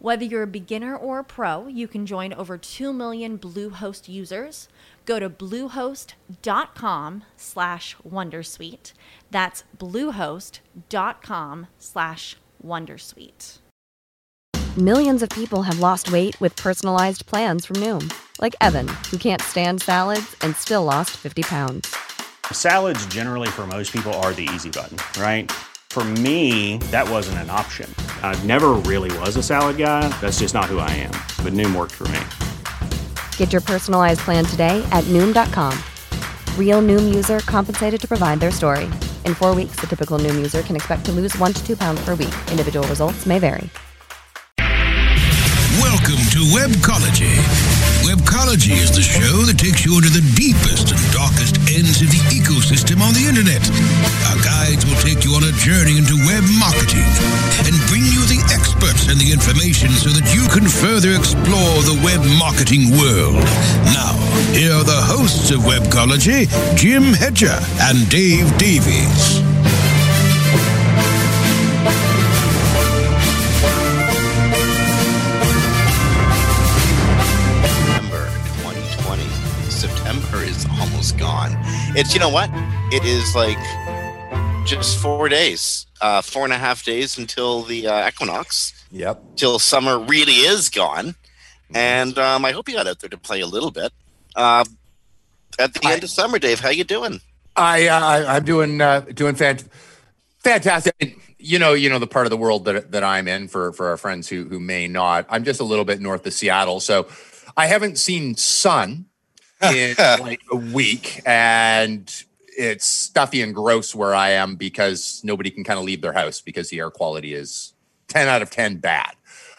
Whether you're a beginner or a pro, you can join over 2 million Bluehost users. Go to bluehost.com slash wondersuite. That's bluehost.com slash wondersuite. Millions of people have lost weight with personalized plans from Noom, like Evan, who can't stand salads and still lost 50 pounds. Salads, generally, for most people, are the easy button, right? For me, that wasn't an option. I never really was a salad guy. That's just not who I am. But Noom worked for me. Get your personalized plan today at Noom.com. Real Noom user compensated to provide their story. In four weeks, the typical Noom user can expect to lose one to two pounds per week. Individual results may vary. Welcome to Webcology. Webcology is the show that takes you into the deepest and darkest ends of the ecosystem on the internet. Our guides will take you on a journey into web marketing and bring you the experts and the information so that you can further explore the web marketing world. Now, here are the hosts of Webcology, Jim Hedger and Dave Davies. September 2020. September is almost gone. It's you know what? It is like just four days, uh, four and a half days until the uh, equinox, Yep. till summer really is gone. And um, I hope you got out there to play a little bit. Uh, at the end of summer, Dave, how you doing? I, uh, I I'm doing uh, doing fant- fantastic. You know, you know the part of the world that that I'm in for for our friends who who may not. I'm just a little bit north of Seattle, so I haven't seen sun in like a week, and it's stuffy and gross where I am because nobody can kind of leave their house because the air quality is ten out of ten bad.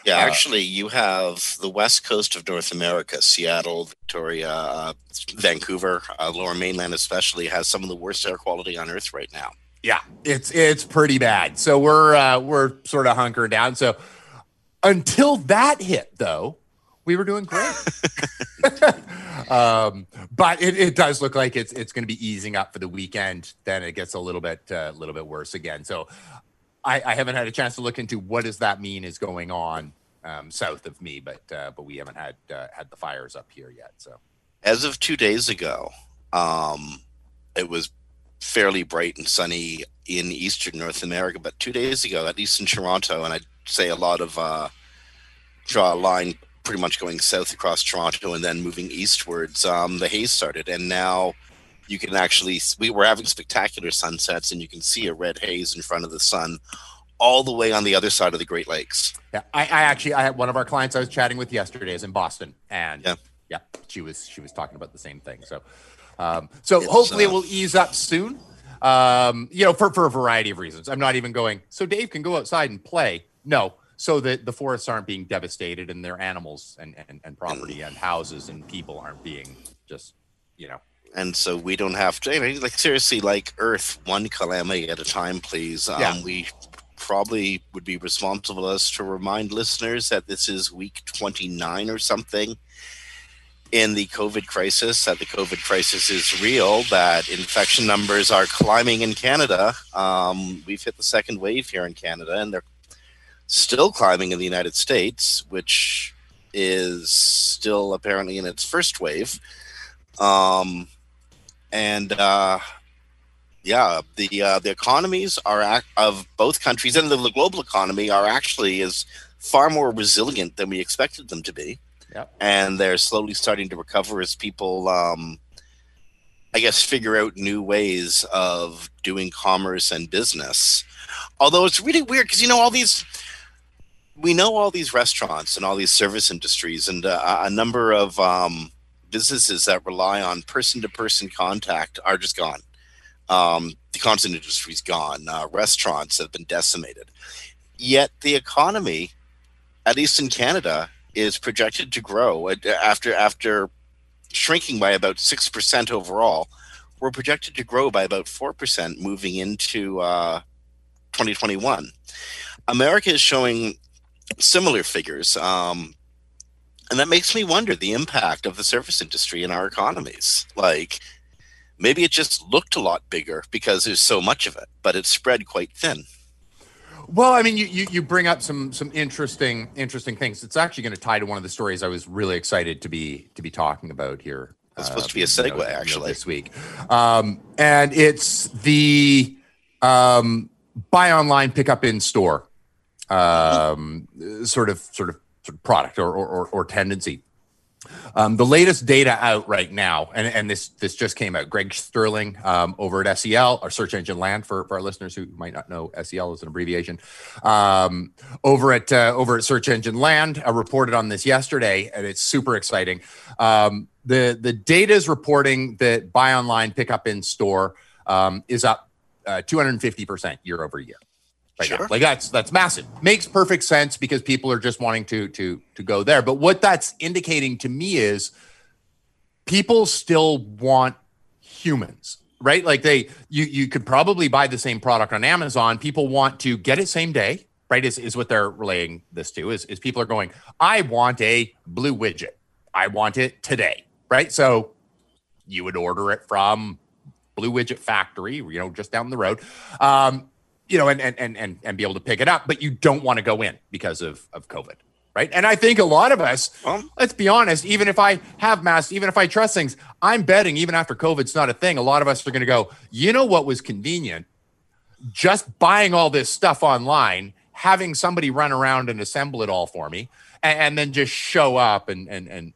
Yeah, Uh, actually, you have the west coast of North America, Seattle, Victoria, uh, Vancouver, uh, Lower Mainland, especially, has some of the worst air quality on Earth right now. Yeah, it's it's pretty bad. So we're uh, we're sort of hunkering down. So until that hit, though, we were doing great. um, but it, it does look like it's it's going to be easing up for the weekend. Then it gets a little bit a little bit worse again. So I, I haven't had a chance to look into what does that mean is going on um, south of me, but uh, but we haven't had uh, had the fires up here yet. So As of two days ago, um, it was fairly bright and sunny in eastern North America. But two days ago, at least in Toronto, and I'd say a lot of uh, draw a line pretty much going south across Toronto and then moving eastwards, um, the haze started. And now you can actually, we were having spectacular sunsets, and you can see a red haze in front of the sun all the way on the other side of the Great Lakes. Yeah, I, I actually I had one of our clients I was chatting with yesterday is in Boston, and Yeah. yeah, she was she was talking about the same thing. So, um, so It's, hopefully it uh, will ease up soon. Um, you know, for for a variety of reasons. I'm not even going. So Dave can go outside and play. No, so that the forests aren't being devastated and their animals and and, and property and houses and people aren't being just you know. And so we don't have to I mean, like seriously like earth one calamity at a time please. Um, Yeah. we probably would be responsible as to remind listeners that this is week 29 or something in the covid crisis that the covid crisis is real that infection numbers are climbing in canada. Um, we've hit the second wave here in canada and they're still climbing in the united states which is still apparently in its first wave um, and uh, yeah, the uh, the economies are ac- of both countries and the, the global economy are actually is far more resilient than we expected them to be. Yep. And they're slowly starting to recover as people, um, I guess, figure out new ways of doing commerce and business. Although it's really weird because you know all these we know all these restaurants and all these service industries and uh, a number of um, businesses that rely on person-to-person contact are just gone. Um, the content industry's gone. Uh, restaurants have been decimated. Yet the economy, at least in Canada, is projected to grow after after shrinking by about six percent overall. We're projected to grow by about four percent moving into uh, 2021. America is showing similar figures. Um, and that makes me wonder the impact of the service industry in our economies. Like, maybe it just looked a lot bigger because there's so much of it, but it's spread quite thin. Well, I mean, you, you, you bring up some some interesting interesting things. It's actually going to tie to one of the stories I was really excited to be to be talking about here. It's supposed uh, to be a segue, you know, actually, this week, um, and it's the um, buy online, pick up in store um, sort of sort of product or or, or tendency. Um, the latest data out right now, and, and this this just came out. Greg Sterling um, over at SEL, our search engine land for, for our listeners who might not know, SEL is an abbreviation. Um, over at uh, over at Search Engine Land, I reported on this yesterday, and it's super exciting. Um, the the data is reporting that buy online, pick up in store um, is up uh, 250 percent year over year right sure. now. Like that's that's massive. Makes perfect sense because people are just wanting to to to go there. But what that's indicating to me is people still want humans, right? Like they you you could probably buy the same product on Amazon. People want to get it same day, right? Is is what they're relaying this to is is people are going, I want a blue widget. I want it today, right? So you would order it from Blue Widget Factory, you know, just down the road. Um, you know, and, and, and, and be able to pick it up, but you don't want to go in because of, of COVID. Right. And I think a lot of us, let's be honest, even if I have masks, even if I trust things, I'm betting even after COVID's not a thing, a lot of us are going to go, you know what was convenient? Just buying all this stuff online, having somebody run around and assemble it all for me, and, and then just show up and, and, and,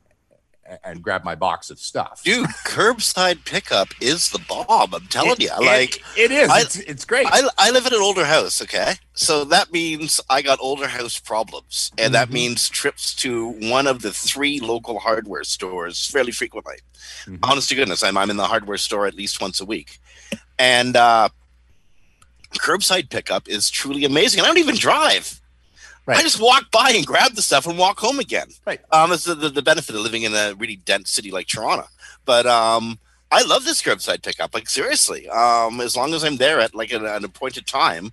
and grab my box of stuff. Dude, curbside pickup is the bomb. I'm telling it, you. Like it, it is. I, it's, it's, great. I, I, live in an older house. Okay, so that means I got older house problems, and mm-hmm. that means trips to one of the three local hardware stores fairly frequently. Mm-hmm. Honest to goodness, I'm I'm in the hardware store at least once a week, and uh, curbside pickup is truly amazing. And I don't even drive. Right. I just walk by and grab the stuff and walk home again. Right. Um, it's the, the, the benefit of living in a really dense city like Toronto. But um, I love this curbside pickup. Like seriously, um, as long as I'm there at like an, an appointed time,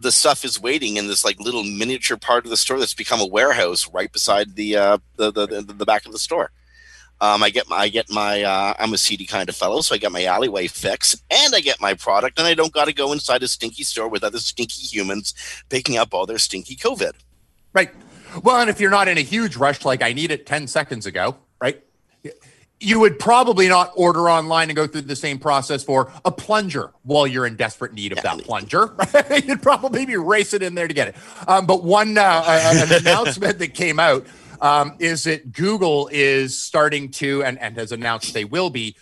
the stuff is waiting in this like little miniature part of the store that's become a warehouse right beside the uh, the, the, the, the back of the store. Um, I get my, I get my, uh, I'm a seedy kind of fellow, so I get my alleyway fix, and I get my product, and I don't got to go inside a stinky store with other stinky humans picking up all their stinky COVID. Right. Well, and if you're not in a huge rush, like I need it 10 seconds ago, right? You would probably not order online and go through the same process for a plunger while you're in desperate need of that plunger. Right? You'd probably be racing in there to get it. Um, but one uh, an announcement that came out um, is that Google is starting to and, and has announced they will be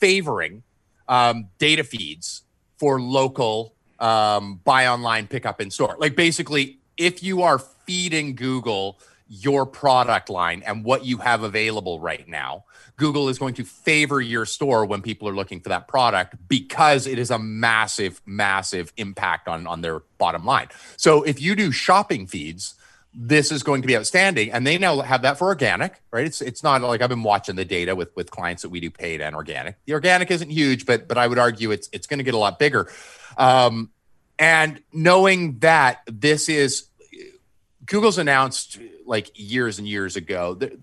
favoring um, data feeds for local um, buy online, pick up in store. Like basically, if you are feeding Google your product line and what you have available right now, Google is going to favor your store when people are looking for that product because it is a massive, massive impact on, on their bottom line. So if you do shopping feeds, this is going to be outstanding. And they now have that for organic right? It's it's not like i've been watching the data with with clients that we do paid and organic. The organic isn't huge but but i would argue it's it's going to get a lot bigger. Um and knowing that this is google's announced like years and years ago that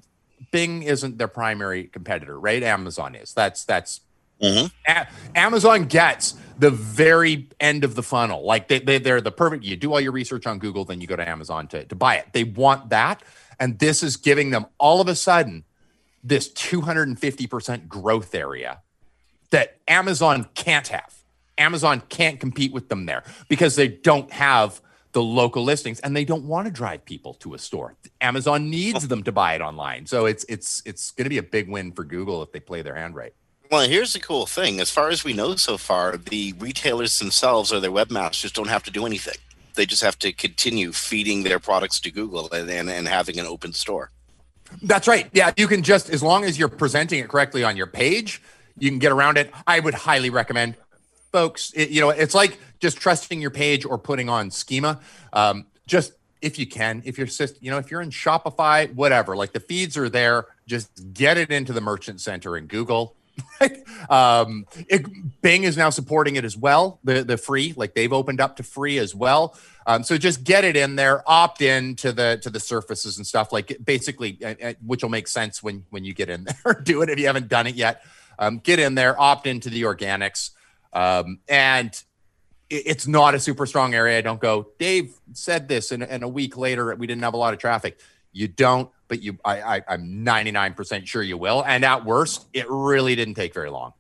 bing isn't their primary competitor right? Amazon is. That's that's Mm-hmm. A- Amazon gets the very end of the funnel. Like they, they, they're the perfect, you do all your research on Google, then you go to Amazon to, to buy it. They want that. And this is giving them all of a sudden this 250% growth area that Amazon can't have. Amazon can't compete with them there because they don't have the local listings and they don't want to drive people to a store. Amazon needs them to buy it online. So it's it's it's going to be a big win for Google if they play their hand right. Well, here's the cool thing. As far as we know so far, the retailers themselves or their webmasters don't have to do anything. they just have to continue feeding their products to Google and, and, and having an open store. That's right. Yeah, you can just as long as you're presenting it correctly on your page, you can get around it. I would highly recommend, folks. It, you know, it's like just trusting your page or putting on schema. Um, just if you can, if you're you know, if you're in Shopify, whatever, like the feeds are there, just get it into the merchant center in Google. um, it, Bing is now supporting it as well, the the free, like they've opened up to free as well. Um, so just get it in there, opt in to the to the surfaces and stuff like basically, uh, uh, which will make sense when when you get in there. Do it if you haven't done it yet. Um, get in there, opt into the organics, um, and it, it's not a super strong area. Don't go. Dave said this, and, and a week later we didn't have a lot of traffic. You don't, but you, I, I, I'm 99% sure you will. And at worst, it really didn't take very long.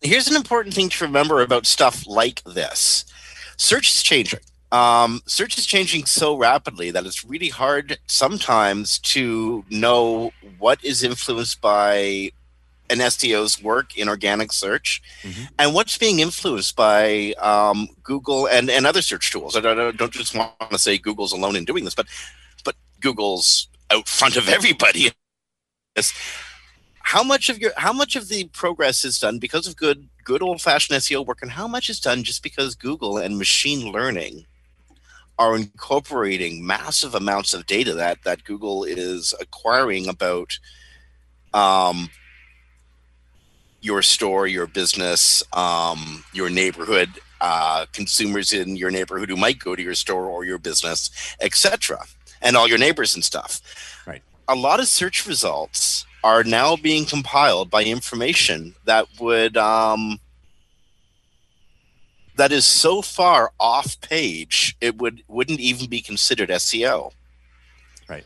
Here's an important thing to remember about stuff like this: search is changing um, search is changing so rapidly that it's really hard sometimes to know what is influenced by an SEO's work in organic search mm-hmm. and what's being influenced by um, Google and, and other search tools. I don't, don't just want to say Google's alone in doing this, but but Google's out front of everybody. How much of your how much of the progress is done because of good good old fashioned SEO work, and how much is done just because Google and machine learning are incorporating massive amounts of data that that Google is acquiring about um, your store, your business, um, your neighborhood, uh, consumers in your neighborhood who might go to your store or your business, etc., and all your neighbors and stuff. Right. A lot of search results are now being compiled by information that would um, that is so far off page it would wouldn't even be considered SEO. Right.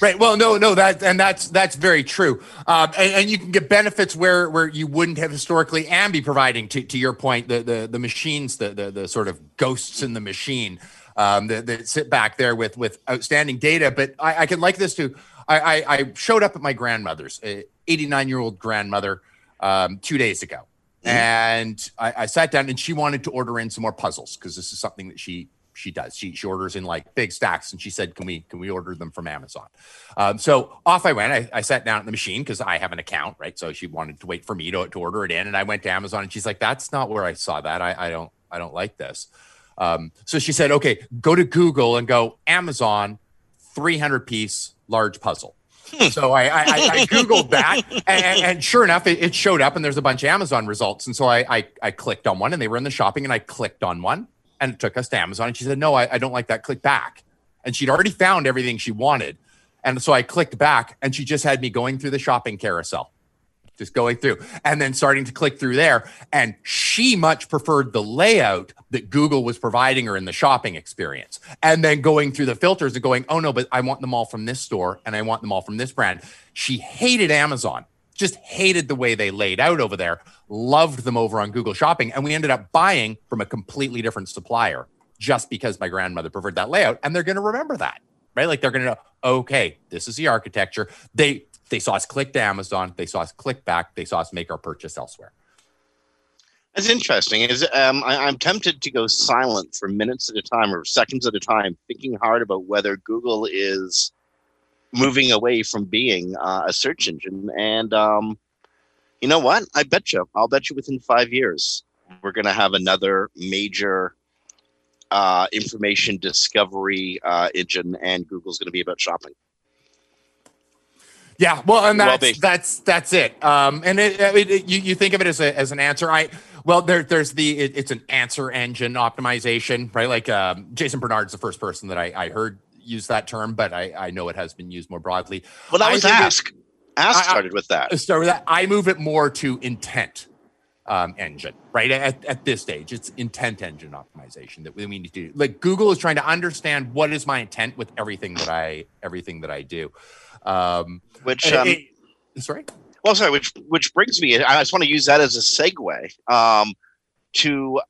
Right. Well, no, no, that and that's that's very true. Um, and, and, you can get benefits where where you wouldn't have historically and be providing to, to your point, the the the machines, the the the sort of ghosts in the machine um, that, that sit back there with with outstanding data. But I, I can like this too. I, I, I showed up at my grandmother's, 89 year old grandmother, um, two days ago Mm-hmm. And I, I, sat down and she wanted to order in some more puzzles because this is something that she she does. She, she orders in like big stacks and she said, Can we can we order them from Amazon? Um, so off I went. I, I sat down at the machine because I have an account, right? So she wanted to wait for me to, to order it in. And I went to Amazon and she's like, That's not where I saw that. I, I don't I don't like this. Um, so she said, Okay, go to Google and go Amazon 300 piece large puzzle. Hmm. so I, I, I, Googled that, and, and sure enough, it, it, showed up, and there's a bunch of Amazon results. And so I, I, I, clicked on one, and they were in the shopping, and I clicked on one, and it took us to Amazon. And she said, "No, I, I don't like that. Click back." And she'd already found everything she wanted, and so I clicked back, and she just had me going through the shopping carousel just going through and then starting to click through there. And she much preferred the layout that Google was providing her in the shopping experience. And then going through the filters and going, oh no, but I want them all from this store and I want them all from this brand. She hated Amazon, just hated the way they laid out over there, loved them over on Google Shopping. And we ended up buying from a completely different supplier just because my grandmother preferred that layout. And they're going to remember that right? Like they're going to know, okay, this is the architecture. They they saw us click to Amazon. They saw us click back. They saw us make our purchase elsewhere. That's interesting. Is um, I, am tempted to go silent for minutes at a time or seconds at a time, thinking hard about whether Google is moving away from being uh, a search engine. And um, you know what? I bet you. I'll bet you within five years we're going to have another major uh, information discovery uh, engine, and Google's going to be about shopping. Yeah, well, and that's that's that's it. Um, and it, it, you you think of it as a as an answer. I well, there there's the it, it's an answer engine optimization, right? Like um, Jason Barnard's the first person that I, I heard use that term, but I I know it has been used more broadly. Well, that was Ask. Ask started with that. Started with that. I move it more to intent um, engine, right? At, at this stage, it's intent engine optimization that we need to do. Like Google is trying to understand what is my intent with everything that I everything that I do. Um, which um, it, sorry. Well, sorry. Which which brings me. I just want to use that as a segue um, to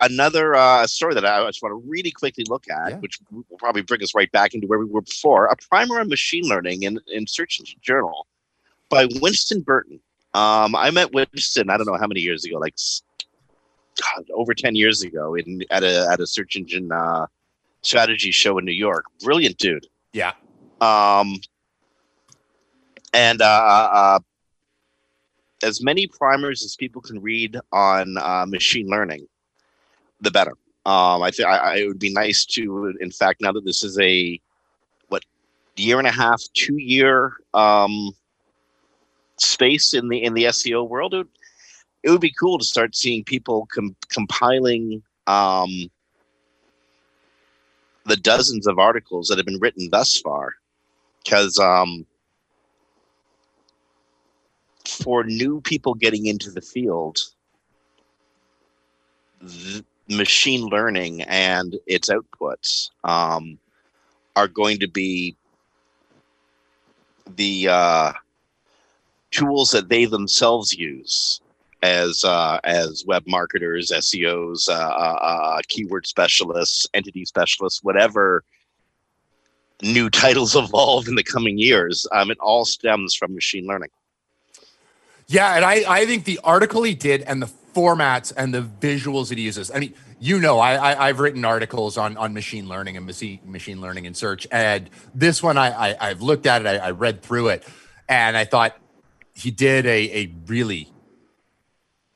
another uh, story that I just want to really quickly look at, yeah. which will probably bring us right back into where we were before. A primer on machine learning in, in Search Engine Journal by Winston Burton. Um, I met Winston. I don't know how many years ago, like God, over ten years ago, in at a at a search engine uh, strategy show in New York. Brilliant dude. Yeah. Um, and uh, uh, as many primers as people can read on uh, machine learning, the better. Um, I think it would be nice to, in fact, now that this is a what year and a half, two year um, space in the in the SEO world, it would, it would be cool to start seeing people com- compiling um, the dozens of articles that have been written thus far, because um, for new people getting into the field, th- machine learning and its outputs um, are going to be the uh, tools that they themselves use as uh, as web marketers, SEOs, uh, uh, uh, keyword specialists, entity specialists, whatever new titles evolve in the coming years. Um, it all stems from machine learning. Yeah, and I, I think the article he did and the formats and the visuals that he uses. I mean, you know, I, I have written articles on on machine learning and machine learning and search, and this one I, I have looked at it, I, I read through it, and I thought he did a a really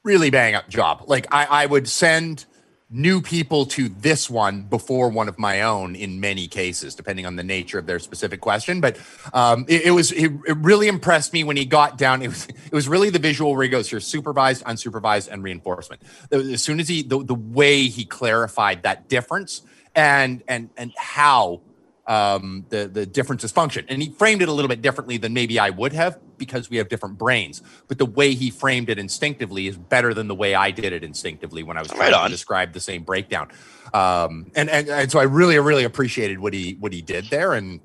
really bang up job. Like I I would send new people to this one before one of my own in many cases, depending on the nature of their specific question. But um, it, it, was it, it, really impressed me when he got down. It was it was really the visual where he goes here: supervised, unsupervised, and reinforcement. As soon as he the, the way he clarified that difference and and and how um, the the differences function. And he framed it a little bit differently than maybe I would have because we have different brains. But the way he framed it instinctively is better than the way I did it instinctively when I was trying right to describe the same breakdown. Um, and, and and so I really really appreciated what he what he did there. And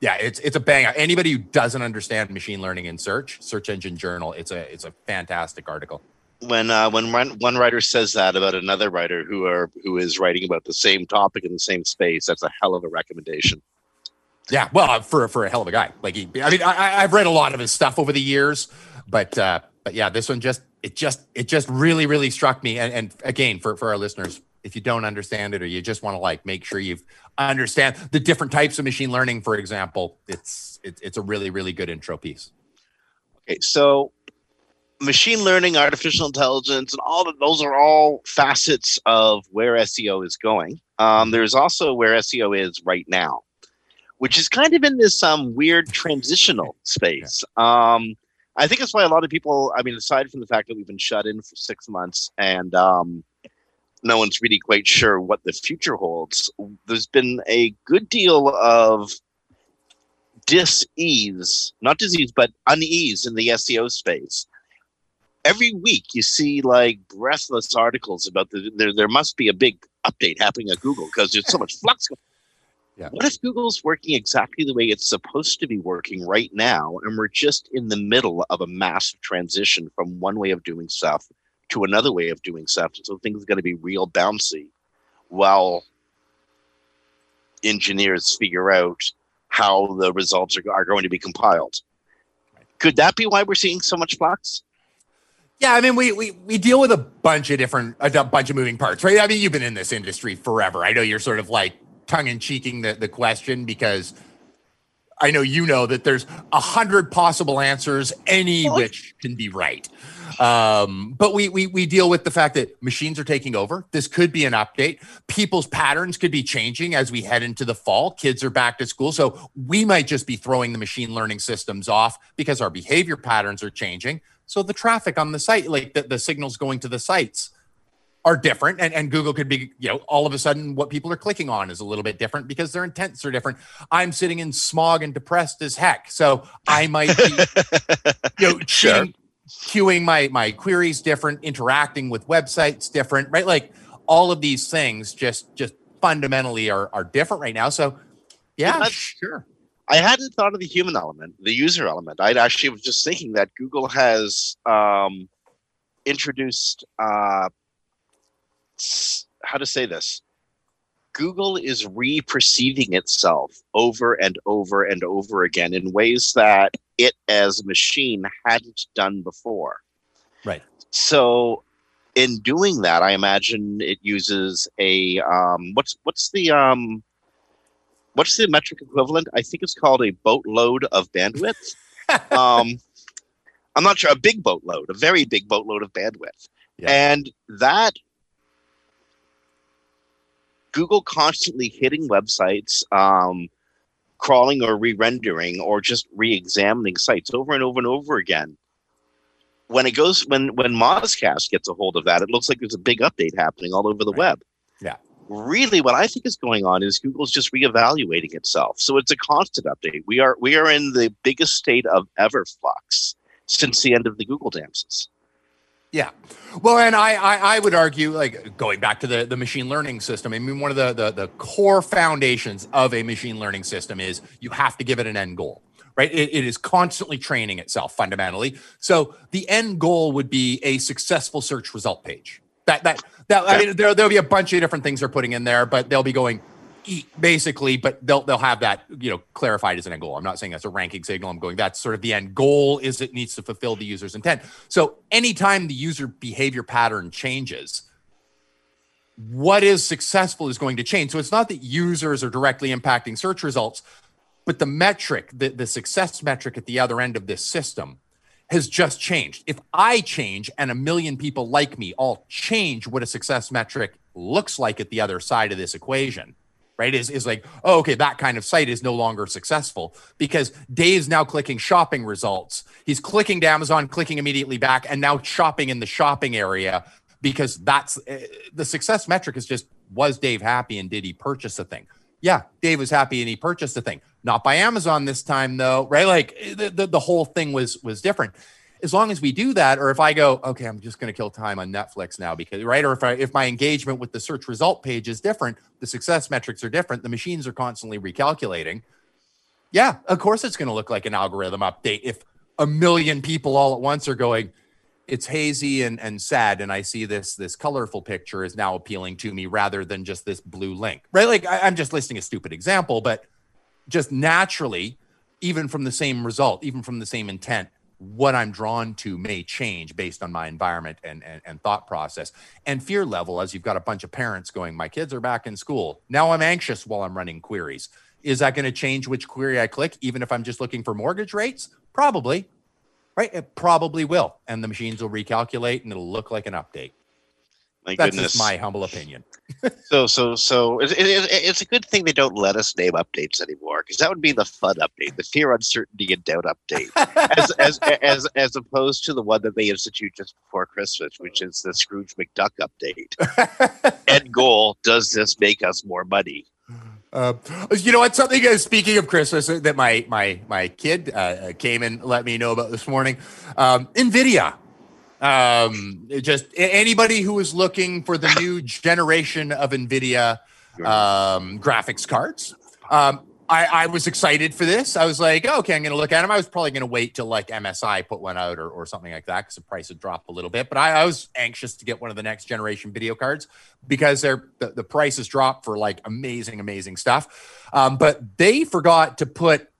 yeah, it's it's a bang. Anybody who doesn't understand machine learning in search, search engine journal, it's a it's a fantastic article when uh, when one, one writer says that about another writer who are who is writing about the same topic in the same space, that's a hell of a recommendation. Yeah, well, for for a hell of a guy, like he, I mean, I, I've read a lot of his stuff over the years, but uh, but yeah, this one just it just it just really really struck me. And, and again, for for our listeners, if you don't understand it or you just want to like make sure you understand the different types of machine learning, for example, it's it, it's a really really good intro piece. Okay, so machine learning, artificial intelligence, and all of those are all facets of where SEO is going. Um, there's also where SEO is right now, which is kind of in this um, weird transitional space. Um, I think that's why a lot of people, I mean, aside from the fact that we've been shut in for six months and um, no one's really quite sure what the future holds, there's been a good deal of dis-ease, not disease, but unease in the SEO space every week you see like breathless articles about the there, there must be a big update happening at Google because there's so much flux. Yeah. What if Google's working exactly the way it's supposed to be working right now, and we're just in the middle of a massive transition from one way of doing stuff to another way of doing stuff? So things are going to be real bouncy while engineers figure out how the results are, are going to be compiled. Could that be why we're seeing so much flux? Yeah, I mean, we, we we deal with a bunch of different a bunch of moving parts, right? I mean, you've been in this industry forever. I know you're sort of like tongue in cheeking the the question because I know you know that there's a hundred possible answers, any which can be right. Um, but we, we we deal with the fact that machines are taking over. This could be an update. People's patterns could be changing as we head into the fall. Kids are back to school, so we might just be throwing the machine learning systems off because our behavior patterns are changing. So the traffic on the site, like the, the signals going to the sites are different. And, and Google could be, you know, all of a sudden what people are clicking on is a little bit different because their intents are different. I'm sitting in smog and depressed as heck. So I might be, you know, sure. queuing my, my queries different, interacting with websites different, right? Like all of these things just, just fundamentally are, are different right now. So yeah, sure. I hadn't thought of the human element, the user element. I actually was just thinking that Google has um, introduced uh, how to say this. Google is re-perceiving itself over and over and over again in ways that it as a machine hadn't done before. Right. So in doing that, I imagine it uses a um, what's what's the um, what's the metric equivalent? I think it's called a boatload of bandwidth. um, I'm not sure. A big boatload, a very big boatload of bandwidth, Yeah. and that Google constantly hitting websites, um, crawling or re-rendering or just re-examining sites over and over and over again. When it goes when when Mozcast gets a hold of that, it looks like there's a big update happening all over the Right. web. Yeah. Really, what I think is going on is Google's just reevaluating itself. So it's a constant update. We are we are in the biggest state of ever flux since the end of the Google dances. Yeah. Well, and I, I I would argue, like going back to the, the machine learning system, I mean, one of the, the the core foundations of a machine learning system is you have to give it an end goal, right? It, it is constantly training itself fundamentally. So the end goal would be a successful search result page. That that that I mean, there there'll be a bunch of different things they're putting in there, but they'll be going basically, but they'll they'll have that you know clarified as an end goal. I'm not saying that's a ranking signal. I'm going that's sort of the end goal is it needs to fulfill the user's intent. So anytime the user behavior pattern changes, what is successful is going to change. So it's not that users are directly impacting search results, but the metric, the, the success metric at the other end of this system has just changed. If I change and a million people like me all change what a success metric looks like at the other side of this equation, right? Is is like, oh, okay, that kind of site is no longer successful because Dave's now clicking shopping results. He's clicking to Amazon, clicking immediately back, and now shopping in the shopping area because that's uh, the success metric is just was Dave happy and did he purchase a thing? Yeah, Dave was happy and he purchased a thing. Not by Amazon this time though, right? Like the, the, the whole thing was was different. As long as we do that, or if I go, okay, I'm just going to kill time on Netflix now because right, or if I if my engagement with the search result page is different, the success metrics are different, the machines are constantly recalculating. Yeah, of course it's going to look like an algorithm update if a million people all at once are going, it's hazy and, and sad and i see this this colorful picture is now appealing to me rather than just this blue link right? Like I, i'm just listing a stupid example but just naturally even from the same result even from the same intent what i'm drawn to may change based on my environment and, and and thought process. And fear level as you've got a bunch of parents going my kids are back in school. Now i'm anxious while i'm running queries. Is that going to change which query i click even if i'm just looking for mortgage rates? Probably right? It probably will, and the machines will recalculate, and it'll look like an update. My That's goodness. just my humble opinion. So, so, so it, it, it- it's a good thing they don't let us name updates anymore because that would be the fun update, the fear, uncertainty, and doubt update, as, as as as opposed to the one that they institute just before Christmas, which is the Scrooge McDuck update. End goal: Does this make us more money? Uh, you know what? Something uh, speaking of Christmas uh, that my my my kid uh, uh, came and let me know about this morning. Um, Nvidia. Um, just anybody who is looking for the new generation of Nvidia um, graphics cards. Um, I, I was excited for this. I was like, oh, okay, I'm going to look at them. I was probably going to wait till like MSI put one out or, or something like that because the price had dropped a little bit. But I, I was anxious to get one of the next generation video cards because they're the, the price has dropped for like amazing, amazing stuff. Um, but they forgot to put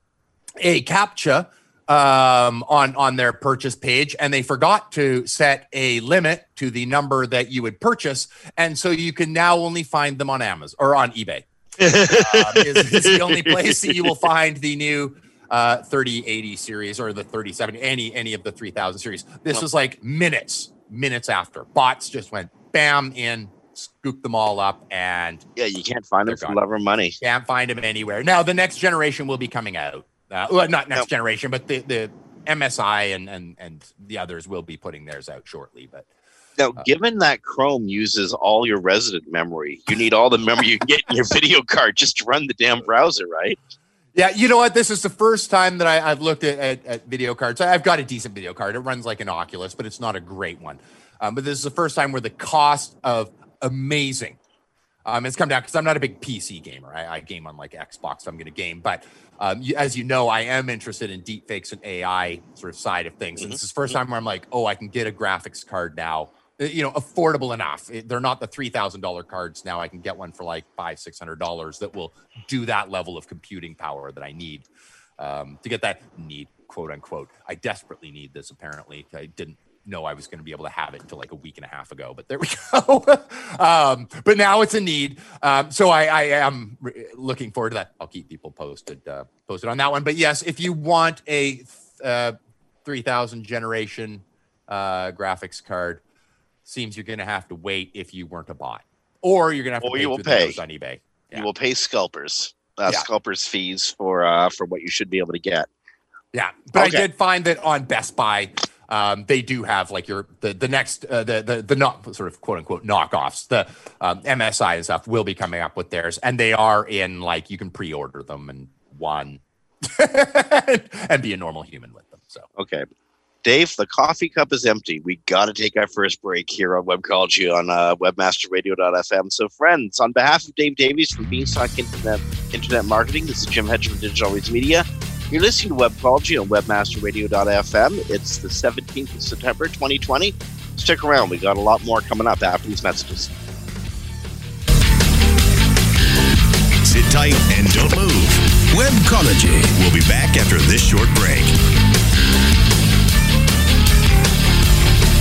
a captcha um, on on their purchase page, and they forgot to set a limit to the number that you would purchase, and so you can now only find them on Amazon or on eBay. Um, is, is the only place that you will find the new uh, 3080 series or the 3070, any any of the 3000 series. This was like minutes, minutes after bots just went bam in, scooped them all up, and Yeah, you can't find them for gone. love or money. can't find them anywhere. Now the next generation will be coming out. Uh, well, not next Nope. generation, but the the MSI and and and the others will be putting theirs out shortly. But Now, given that Chrome uses all your resident memory, you need all the memory you get in your video card just to run the damn browser, right? yeah, you know what? This is the first time that I, I've looked at, at, at video cards. I've got a decent video card. It runs like an Oculus, but it's not a great one. Um, but this is the first time where the cost of amazing um, it's come down because I'm not a big PC gamer. I, I game on like Xbox. So I'm going to game, but um, you, as you know, I am interested in deep fakes and AI sort of side of things. And this is the first time where I'm like, oh, I can get a graphics card now. Uh, You know, affordable enough. They're not the three thousand dollar cards now. I can get one for like five, six hundred dollars that will do that level of computing power that I need um, to get that need quote unquote. I desperately need this. Apparently, I didn't know I was going to be able to have it until like a week and a half ago, but there we go. um, but now it's a need. Um, so I, I am re- looking forward to that. I'll keep people posted, uh, posted on that one. But yes, if you want a uh, 3000 generation uh, graphics card, seems you're going to have to wait if you weren't a bot, or you're going to have to Or pay you will pay. on eBay. Yeah. You will pay scalpers, uh, Yeah. scalpers fees for uh, for what you should be able to get. Yeah, but Okay. I did find that on Best Buy, um, they do have like your the the next uh, the the the not sort of quote unquote knockoffs. The um, MSI and stuff will be coming up with theirs, and they are in like you can pre-order them and one and be a normal human with them. So Okay. Dave, the coffee cup is empty. We got to take our first break here on Webcology on uh, webmasterradio.fm. So, friends, on behalf of Dave Davies from Beanstalk Internet, Internet Marketing, this is Jim Hedge from Digital Always Media. You're listening to Webcology on webmasterradio.fm. It's the 17th of September, 2020. Stick around. We got a lot more coming up after these messages. Sit tight and don't move. Webcology. We'll be back after this short break.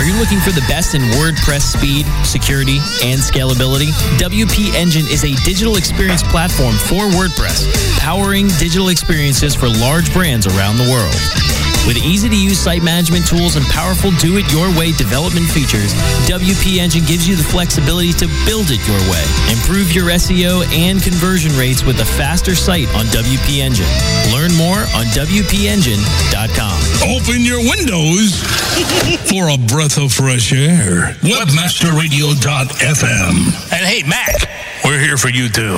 Are you looking for the best in WordPress speed, security, and scalability? WP Engine is a digital experience platform for WordPress, powering digital experiences for large brands around the world. With easy to use site management tools and powerful do it your way development features, WP Engine gives you the flexibility to build it your way. Improve your SEO and conversion rates with a faster site on WP Engine. Learn more on WPEngine.com. Open your windows for a breath of fresh air. Webmasterradio.fm. And hey, Mac, we're here for you too.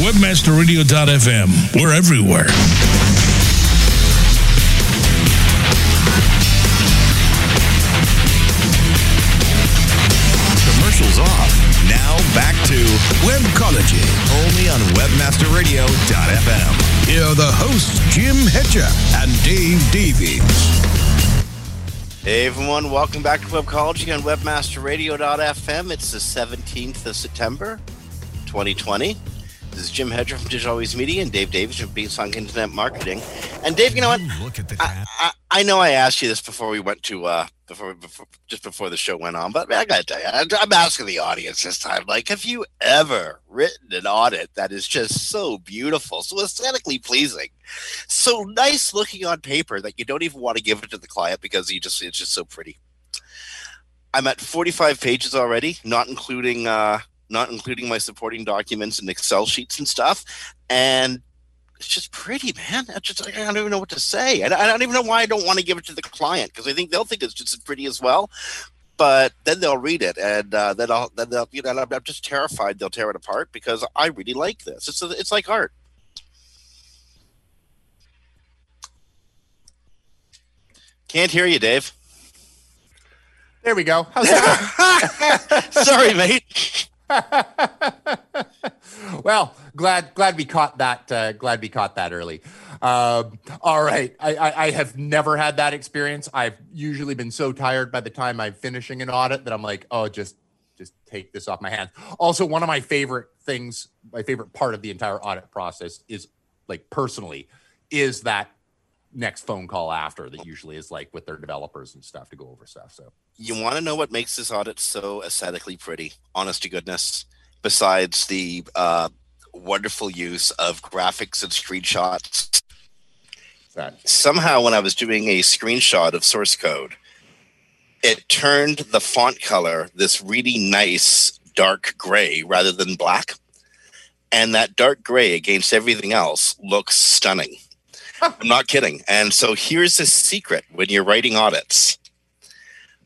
Webmasterradio.fm. We're everywhere. webmasterradio.fm. Here are the hosts, Jim Hedger and Dave Davies. Hey everyone, welcome back to Webcology on webmasterradio.fm. It's the 17th of September, 2020. This is Jim Hedger from Digital Always Media and Dave Davies from Beanstalk Internet Marketing. And Dave, you know what? Look at the I. I, I know I asked you this before we went to uh before, before just before the show went on, but I gotta tell you, I, I'm asking the audience this time. Like, have you ever written an audit that is just so beautiful, so aesthetically pleasing, so nice looking on paper that you don't even want to give it to the client because you just it's just so pretty. I'm at 45 pages already, not including uh not including my supporting documents and Excel sheets and stuff, and it's just pretty, man. I just I don't even know what to say. I, I don't even know why I don't want to give it to the client because I think they'll think it's just as pretty as well. But then they'll read it, and uh, then I'll then they'll you know I'm, I'm just terrified they'll tear it apart because I really like this. It's it's like art. Can't hear you, Dave. there we go. How's that? Sorry, mate. well, glad glad we caught that. Uh, glad we caught that early. Um, all right, I, I, I have never had that experience. I've usually been so tired by the time I'm finishing an audit that I'm like, oh, just just take this off my hands. Also, one of my favorite things, my favorite part of the entire audit process is like personally, is that next phone call after that usually is like with their developers and stuff to go over stuff. So You want to know what makes this audit so aesthetically pretty? Honest to goodness. Besides the uh, wonderful use of graphics and screenshots, that somehow when I was doing a screenshot of source code, it turned the font color this really nice dark gray rather than black. And that dark gray against everything else looks stunning. I'm not kidding. And so here's a secret when you're writing audits.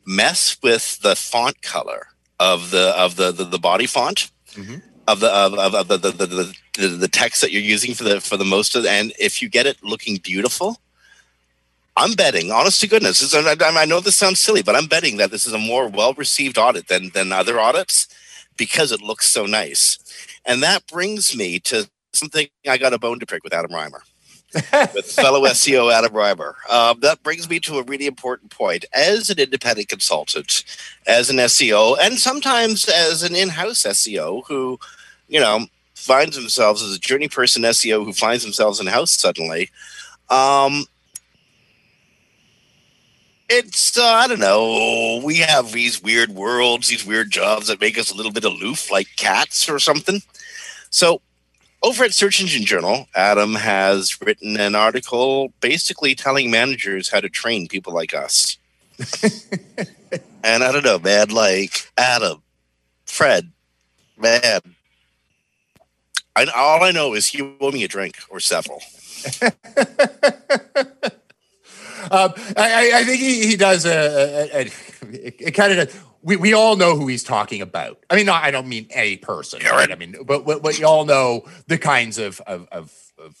Mess with the font color of the of the the, the body font Mhm. of the of, of, of the, the, the, the the, the text that you're using for the for the most of and if you get it looking beautiful i'm betting honest to goodness this is, I, I know this sounds silly but i'm betting that this is a more well received audit than than other audits because it looks so nice and that brings me to something i got a bone to pick with adam riemer with fellow SEO Adam Riemer. Um, that brings me to a really important point. As an independent consultant, as an SEO, and sometimes as an in-house SEO who, you know, finds themselves as a journey person SEO who finds themselves in house suddenly, um, it's uh, I don't know. We have these weird worlds, these weird jobs that make us a little bit aloof, like cats or something. So over at Search Engine Journal, Adam has written an article basically telling managers how to train people like us. and I don't know, man, like Adam, Fred, man. I, all I know is he owe me a drink or several. um, I, I, think he, he does a, a, a it, it kind of we, we all know who he's talking about. I mean, no, I don't mean a person, right? I mean, but, but, but you all know the kinds of, of, of, of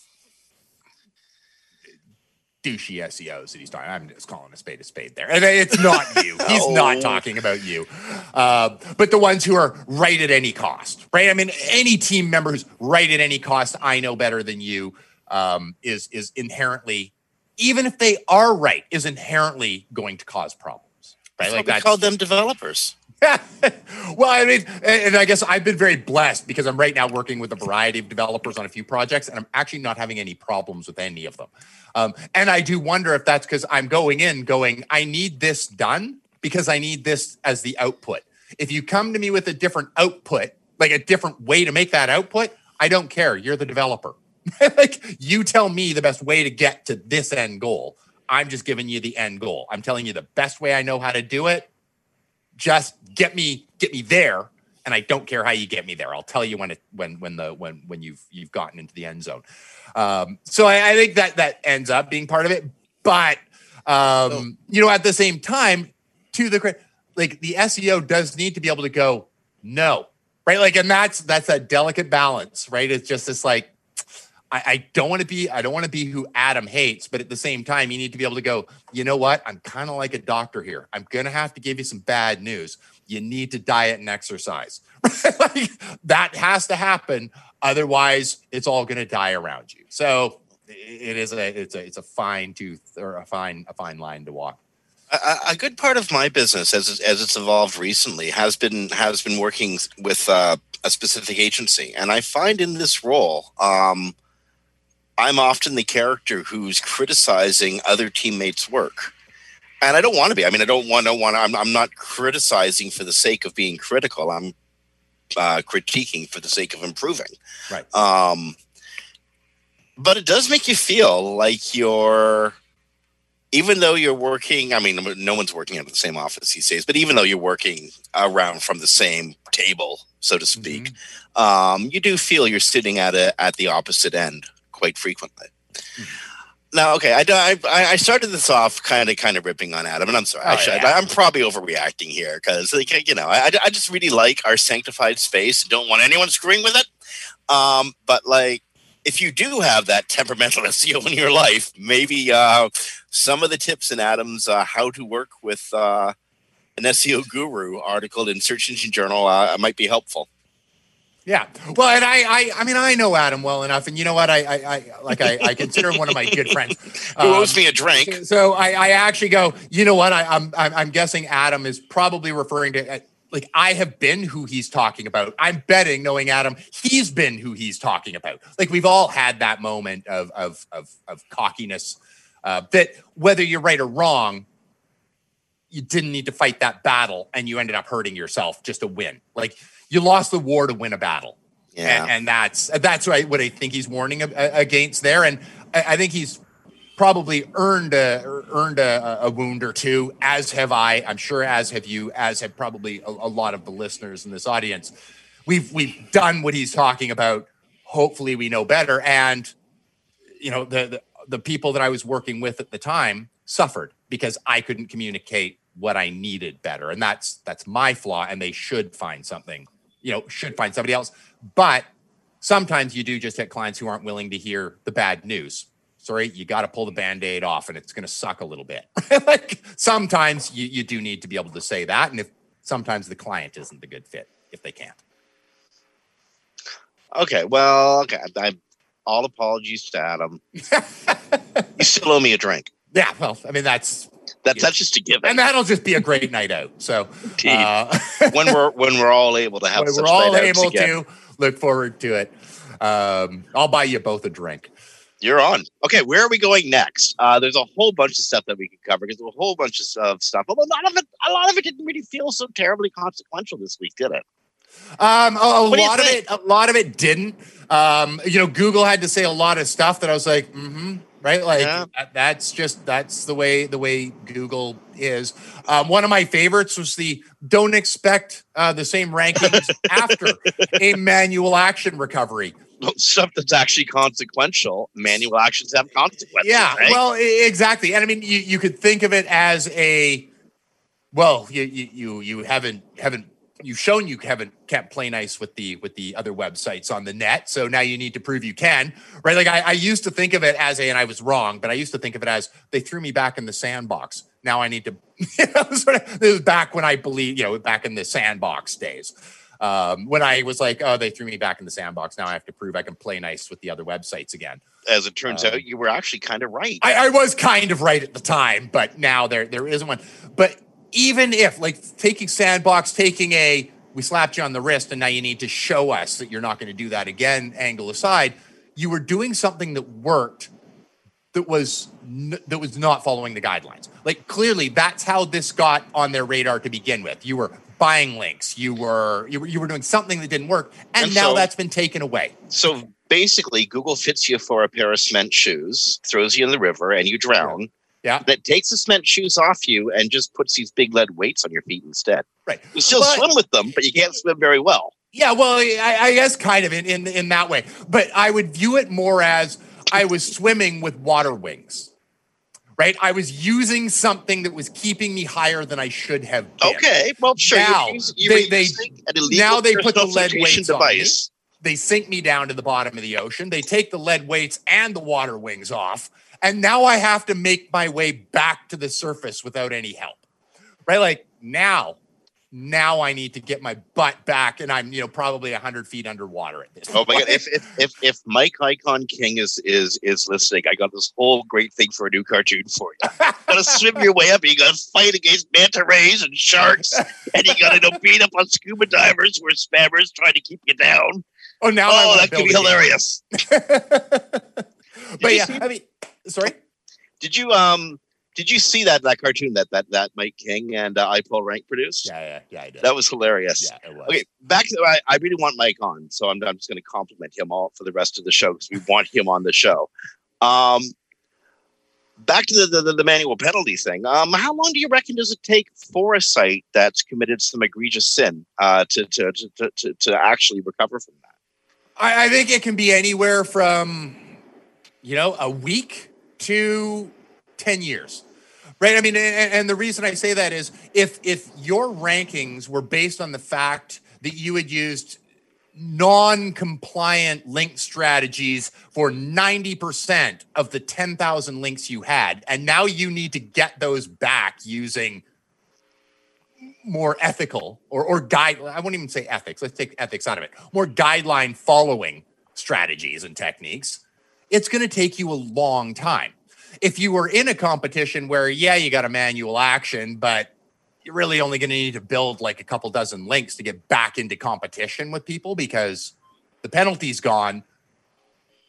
douchey SEOs that he's talking. I'm just calling a spade a spade there, and it's not you. He's oh. not talking about you, uh, but the ones who are right at any cost, right? I mean, any team member who's right at any cost, I know better than you, um, is is inherently, even if they are right, is inherently going to cause problems. Right? Like we called them developers. well, I mean, and I guess I've been very blessed because I'm right now working with a variety of developers on a few projects, and I'm actually not having any problems with any of them. Um, and I do wonder if that's because I'm going in, going, I need this done because I need this as the output. If you come to me with a different output, like a different way to make that output, I don't care. You're the developer. like you tell me the best way to get to this end goal. I'm just giving you the end goal. I'm telling you the best way I know how to do it. Just get me get me there, and I don't care how you get me there. I'll tell you when it when when the when when you've you've gotten into the end zone. Um, so I, I think that that ends up being part of it. But um, you know, at the same time, to the like the SEO does need to be able to go no, right? Like, and that's that's that delicate balance, right? It's just this like I, I don't want to be I don't want to be who Adam hates, but at the same time, you need to be able to go, you know what? I'm kind of like a doctor here. I'm gonna have to give you some bad news. You need to diet and exercise. like, that has to happen. Otherwise, it's all gonna die around you. So it is a it's a it's a fine tooth or a fine a fine line to walk. A, a, good part of my business, as as it's evolved recently, has been has been working with uh, a specific agency, and I find in this role, um, I'm often the character who's criticizing other teammates' work. And I don't want to be. I mean, I don't want to want to, I'm, I'm not criticizing for the sake of being critical. I'm uh, critiquing for the sake of improving. Right. Um, but it does make you feel like you're, even though you're working, I mean, no one's working at the same office these days, but even though you're working around from the same table, so to speak, mm-hmm. um, you do feel you're sitting at a at the opposite end quite frequently. Now, okay, I, I, I started this off kind of kind of ripping on Adam, and I'm sorry, oh, I should. Yeah. I'm probably overreacting here because, like, you know, I, I just really like our sanctified space and don't want anyone screwing with it. Um, but like, if you do have that temperamental SEO in your life, maybe uh, some of the tips in Adam's uh, "How to Work with uh, an SEO Guru" article in Search Engine Journal uh, might be helpful. Yeah. Well, and I, I, I mean, I know Adam well enough, and you know what? I, I, I like, I, I consider him one of my good friends. Who um, owes me a drink? So I, I actually go. You know what? I, I'm, I'm, I'm guessing Adam is probably referring to. Uh, like I have been who he's talking about. I'm betting, knowing Adam, he's been who he's talking about. Like we've all had that moment of of of, of cockiness uh, that whether you're right or wrong, you didn't need to fight that battle, and you ended up hurting yourself just to win. Like you lost the war to win a battle. Yeah. And, and that's that's what I, what I think he's warning against there. And I, I think he's probably earned a earned a, a, wound or two, as have I. I'm sure, as have you, as have probably a, a, lot of the listeners in this audience. We've we've done what he's talking about. Hopefully, we know better. And you know, the, the the people that I was working with at the time suffered because I couldn't communicate what I needed better, and that's that's my flaw. And they should find something you know, should find somebody else. But sometimes you do just hit clients who aren't willing to hear the bad news. Sorry, you got to pull the band-aid off and it's going to suck a little bit. like sometimes you, you do need to be able to say that. And if sometimes the client isn't the good fit if they can't. Okay, well, okay. I, all apologies to Adam. you still owe me a drink. Yeah, well, I mean that's That's that's just a given. and that'll just be a great night out. So uh, when we're when we're all able to have we're all able again. to look forward to it. Um, I'll buy you both a drink. You're on. Okay, where are we going next? Uh, there's a whole bunch of stuff that we could cover because there's a whole bunch of, stuff. Although none of it, a lot of it didn't really feel so terribly consequential this week, did it? Um, a, a What do you lot of it, a lot of it didn't. Um, you know, Google had to say a lot of stuff that I was like, mm-hmm, right? Like Yeah. that's just that's the way the way Google is. Um, one of my favorites was the don't expect uh, the same rankings after a manual action recovery. Stuff that's actually consequential. Manual actions have consequences. Yeah, right? well, exactly. And I mean, you, you could think of it as a well, you you, you haven't haven't you've shown you haven't can't play nice with the with the other websites on the net. So now you need to prove you can, right? Like I, I used to think of it as a, and I was wrong, but I used to think of it as they threw me back in the sandbox. Now I need to, you know, sort of, this is back when I believe, you know, back in the sandbox days. Um, when I was like, oh, they threw me back in the sandbox. Now I have to prove I can play nice with the other websites again. as it turns um, out, you were actually kind of right. I, I was kind of right at the time, but now there there isn't one. But even if like taking sandbox, taking a we slapped you on the wrist and now you need to show us that you're not going to do that again, angle aside, you were doing something that worked that was n- that was not following the guidelines. Like clearly that's how this got on their radar to begin with. You were buying links, you were you were, you were doing something that didn't work and, And now so- that's been taken away. so basically, Google fits you for a pair of cement shoes, throws you in the river, and you drown. Yeah. That takes the cement shoes off you and just puts these big lead weights on your feet instead. Right. You still But- swim with them, but you can't swim very well. Yeah, well, I, I guess kind of in, in in that way, but I would view it more as I was swimming with water wings, right? I was using something that was keeping me higher than I should have been. Okay, well, sure. Now, you're using, they- they- now they put the lead weights on me. They sink me down to the bottom of the ocean. They take the lead weights and the water wings off, and now I have to make my way back to the surface without any help, right? Like now. Now I need to get my butt back, and I'm, you know, probably hundred feet underwater at this. Oh my god! If if if if Mike Icon King is is is listening, I got this whole great thing for a new cartoon for you. You gotta swim your way up. You gotta fight against manta rays and sharks, and you gotta you know, beat up on scuba divers who are spammers trying to keep you down. Oh, now oh, that could be hilarious. but yeah, see- I mean, sorry. Did you um did you see that that cartoon that that that Mike King and uh, iPullRank produced? Yeah, yeah, yeah, I did. That was hilarious. yeah, it was. Okay, back to I, I really want Mike on, so I'm, I'm just going to compliment him all for the rest of the show because we want him on the show. Um, back to the, the the manual penalty thing. Um, how long do you reckon does it take for a site that's committed some egregious sin uh, to, to, to to to actually recover from that? I, I think it can be anywhere from, you know, a week to 10 years. Right. I mean, and, and the reason I say that is if if your rankings were based on the fact that you had used non-compliant link strategies for 90% of the 10,000 links you had and now you need to get those back using more ethical or or guide I won't even say ethics let's take ethics out of it more guideline following strategies and techniques it's going to take you a long time if you were in a competition where yeah you got a manual action but you're really only going to need to build like a couple dozen links to get back into competition with people because the penalty's gone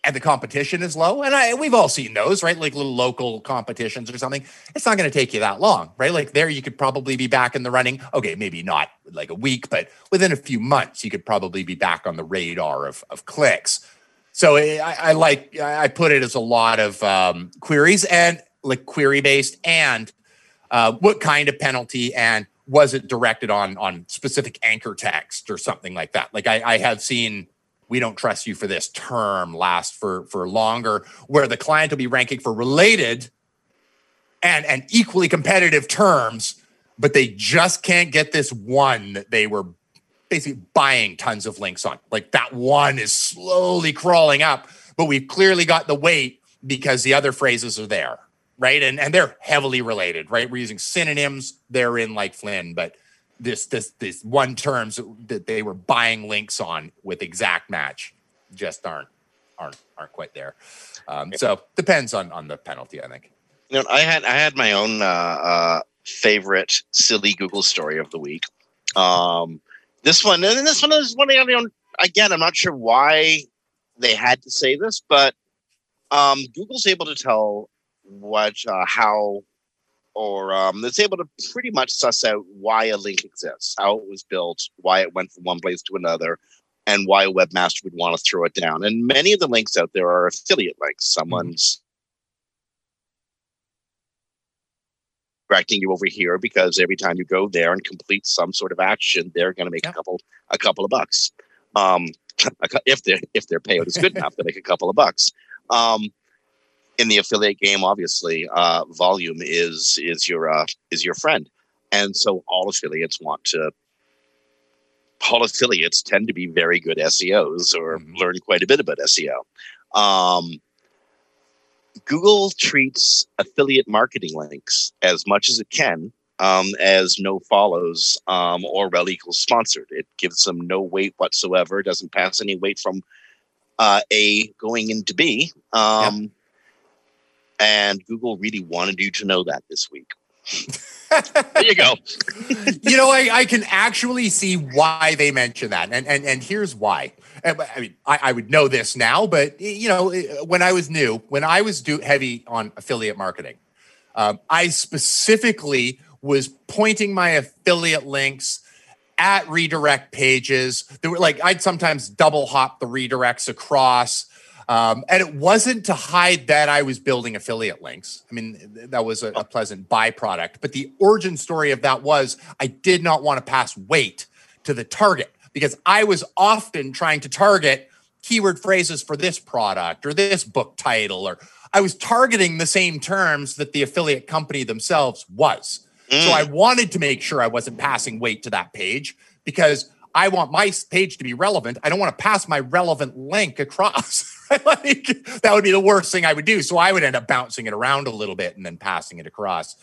and the competition is low. And I we've all seen those right? Like little local competitions or something. It's not going to take you that long right? Like there you could probably be back in the running. Okay maybe not like a week but within a few months you could probably be back on the radar of, of clicks so I, I like I put it as a lot of um, queries and like query based and uh, what kind of penalty and was it directed on on specific anchor text or something like that? Like I, I have seen we don't trust you for this term last for for longer where the client will be ranking for related and and equally competitive terms but they just can't get this one that they were basically buying tons of links on. Like that one is slowly crawling up, but we've clearly got the weight because the other phrases are there, right? And and they're heavily related, right? We're using synonyms. They're in like Flynn, but this this this one terms that they were buying links on with exact match just aren't aren't aren't quite there. Um, so depends on on the penalty, I think. You know, I had I had my own uh, uh, favorite silly Google story of the week. Um, this one, and this one is one of the again. I'm not sure why they had to say this, but um, Google's able to tell what, uh, how, or um, it's able to pretty much suss out why a link exists, how it was built, why it went from one place to another, and why a webmaster would want to throw it down. And many of the links out there are affiliate links. Someone's directing you over here because every time you go there and complete some sort of action, they're going to make yeah. a couple a couple of bucks. Um, if their if their payout is good enough, they make a couple of bucks. Um, in the affiliate game, obviously, uh, volume is is your uh, is your friend, and so all affiliates want to. All affiliates tend to be very good SEOs or mm-hmm. learn quite a bit about SEO. Um, Google treats affiliate marketing links as much as it can um, as no follows um, or rel equals sponsored. It gives them no weight whatsoever. It doesn't pass any weight from uh, A going into B. Um, yeah. And Google really wanted you to know that this week. there you go. you know, I, I can actually see why they mention that. And, and, and here's why. I mean, I, I, would know this now, but you know, when I was new, when I was do heavy on affiliate marketing, um, I specifically was pointing my affiliate links at redirect pages. There were like I'd sometimes double hop the redirects across. Um, and it wasn't to hide that I was building affiliate links. I mean, that was a, a pleasant byproduct. But the origin story of that was I did not want to pass weight to the target because I was often trying to target keyword phrases for this product or this book title, or I was targeting the same terms that the affiliate company themselves was. Mm. So I wanted to make sure I wasn't passing weight to that page because I want my page to be relevant. I don't want to pass my relevant link across. like that would be the worst thing I would do. So I would end up bouncing it around a little bit and then passing it across.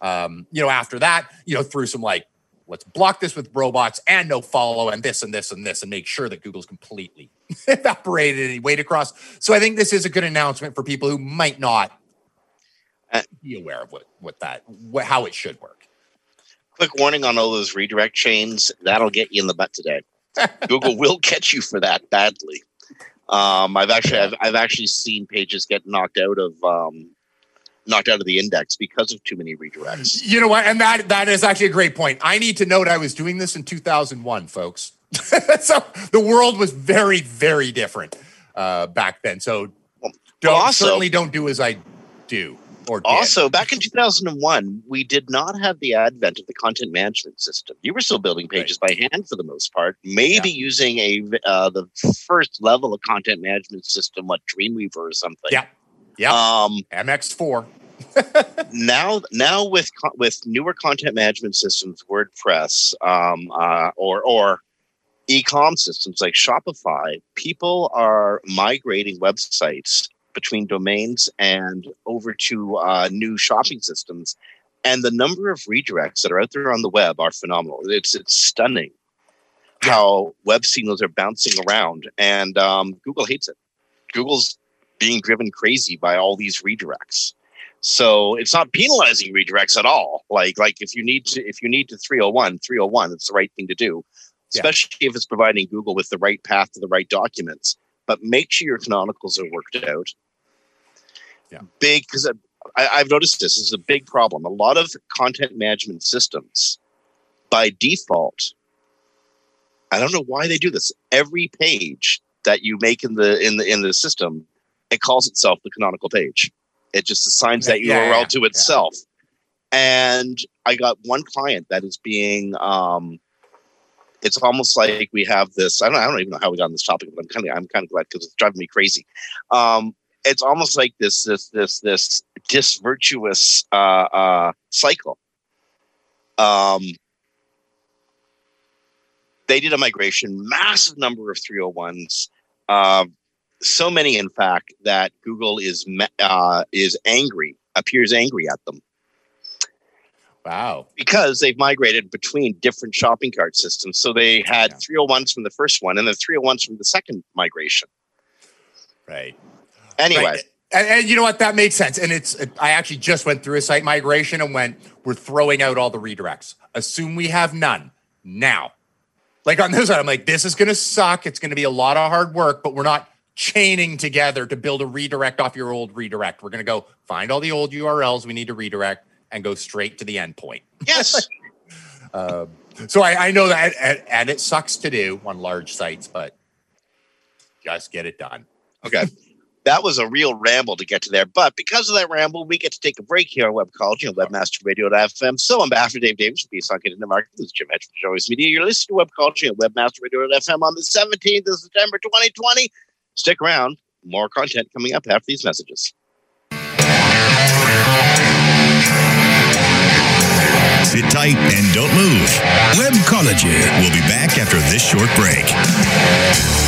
Um, you know, after that, you know, through some like, let's block this with robots and no follow and this and this and this and make sure that Google's completely evaporated any weight across. So I think this is a good announcement for people who might not uh, be aware of what what that what, how it should work. Quick warning on all those redirect chains that'll get you in the butt today. Google will catch you for that badly. Um, I've actually I've, I've actually seen pages get knocked out of um, knocked out of the index because of too many redirects. You know what? And that that is actually a great point. I need to note I was doing this in 2001, folks. so the world was very very different uh, back then. So don't also, certainly don't do as I do. Or also, back in 2001, we did not have the advent of the content management system. You were still building pages right. by hand for the most part, maybe yeah. using a uh, the first level of content management system, what Dreamweaver or something. Yeah, yeah. Um, MX4. Now, now with with newer content management systems, WordPress, um, uh, or or e-com systems like Shopify, people are migrating websites between domains and over to uh, new shopping systems. And the number of redirects that are out there on the web are phenomenal. It's it's stunning how web signals are bouncing around, and um, Google hates it. Google's being driven crazy by all these redirects. So it's not penalizing redirects at all. Like like if you need to if you need to 301, 301, it's the right thing to do, especially yeah. if it's providing Google with the right path to the right documents. But make sure your canonicals are worked out yeah. big because I've noticed this, this is a big problem. A lot of content management systems, by default, I don't know why they do this. Every page that you make in the in the in the system, it calls itself the canonical page. It just assigns that URL yeah, to itself. Yeah. And I got one client that is being um, it's almost like we have this. I don't. I don't even know how we got on this topic, but I'm kind of. I'm kind of glad because it's driving me crazy. Um, it's almost like this this this this disvirtuous uh, uh, cycle. Um, they did a migration, massive number of 301s. Um, so many, in fact, that Google is uh, is angry, appears angry at them. Wow. Because they've migrated between different shopping cart systems. So they had yeah. 301s from the first one and then 301s from the second migration. Right. Anyway. Right. And, and, you know what? That makes sense. And it's, I actually just went through a site migration and went, we're throwing out all the redirects. Assume we have none now. Like on this side, I'm like, this is going to suck. It's going to be a lot of hard work, but we're not chaining together to build a redirect off your old redirect. We're going to go find all the old URLs we need to redirect and go straight to the endpoint. Yes. um, so I, I know that, and, and it sucks to do on large sites, but just get it done. Okay. that was a real ramble to get to there. But because of that ramble, we get to take a break here on Web Webcology on WebmasterRadio.fm. So on behalf of Dave Davies from Peace in the Market, this is Jim Hedger from Joey's Media. You're listening to Web Culture and Webcology on WebmasterRadio.fm on the 17th of September 2020. Stick around. More content coming up after these messages. Sit tight and don't move. Webcology will be back after this short break.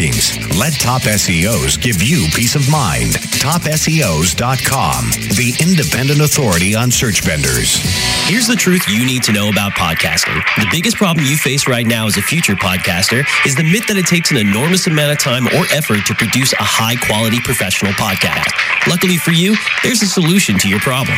rankings. Let top SEOs give you peace of mind. TopSEOs.com, the independent authority on search vendors. Here's the truth you need to know about podcasting. The biggest problem you face right now as a future podcaster is the myth that it takes an enormous amount of time or effort to produce a high quality professional podcast. Luckily for you, there's a solution to your problem.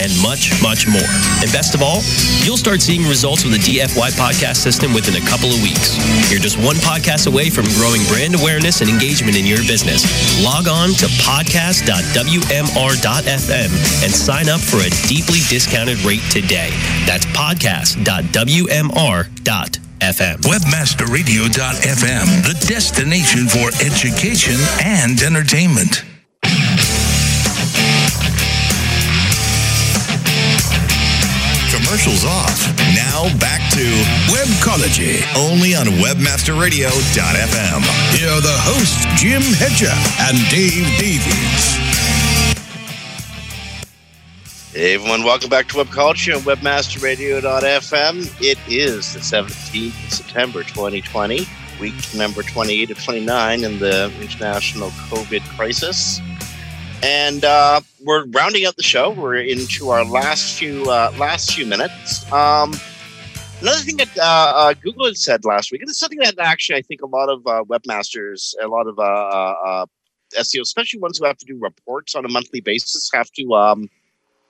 and much, much more. And best of all, you'll start seeing results with the DFY podcast system within a couple of weeks. You're just one podcast away from growing brand awareness and engagement in your business. Log on to podcast.wmr.fm and sign up for a deeply discounted rate today. That's podcast.wmr.fm. FM. Webmasterradio.fm, the destination for education and entertainment. Commercials off. Now back to Webcology, only on WebmasterRadio.fm. Here are the hosts, Jim Hedger and Dave Davies. Hey everyone, welcome back to Webcology on WebmasterRadio.fm. It is the 17th of September 2020, week number 28 to 29 in the international COVID crisis. And uh, we're rounding out the show. We're into our last few uh, last few minutes. Um, another thing that uh, uh, Google had said last week, and it's something that actually I think a lot of uh, webmasters, a lot of uh, SEO, especially ones who have to do reports on a monthly basis, have to um,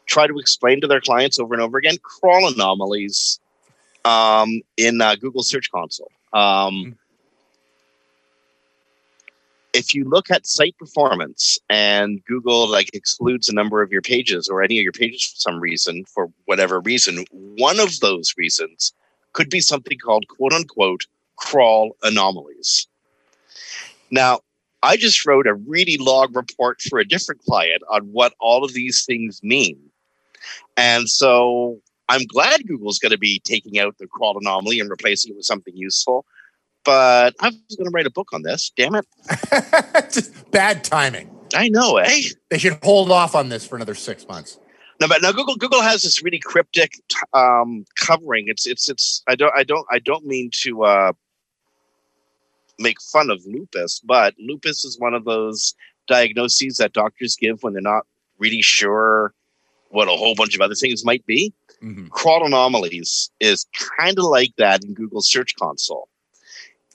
try to explain to their clients over and over again crawl anomalies um, in Google Search Console. Mm-hmm if you look at site performance and Google like excludes a number of your pages or any of your pages for some reason, for whatever reason, one of those reasons could be something called quote unquote crawl anomalies. Now, I just wrote a really long report for a different client on what all of these things mean. And so I'm glad Google's going to be taking out the crawl anomaly and replacing it with something useful but I was going to write a book on this. Damn it! Just bad timing. I know, eh? They should hold off on this for another six months. No, but now Google Google has this really cryptic um, covering. It's it's it's. I don't I don't I don't mean to uh, make fun of lupus, but lupus is one of those diagnoses that doctors give when they're not really sure what a whole bunch of other things might be. Mhm. Crawl anomalies is kind of like that in Google Search Console.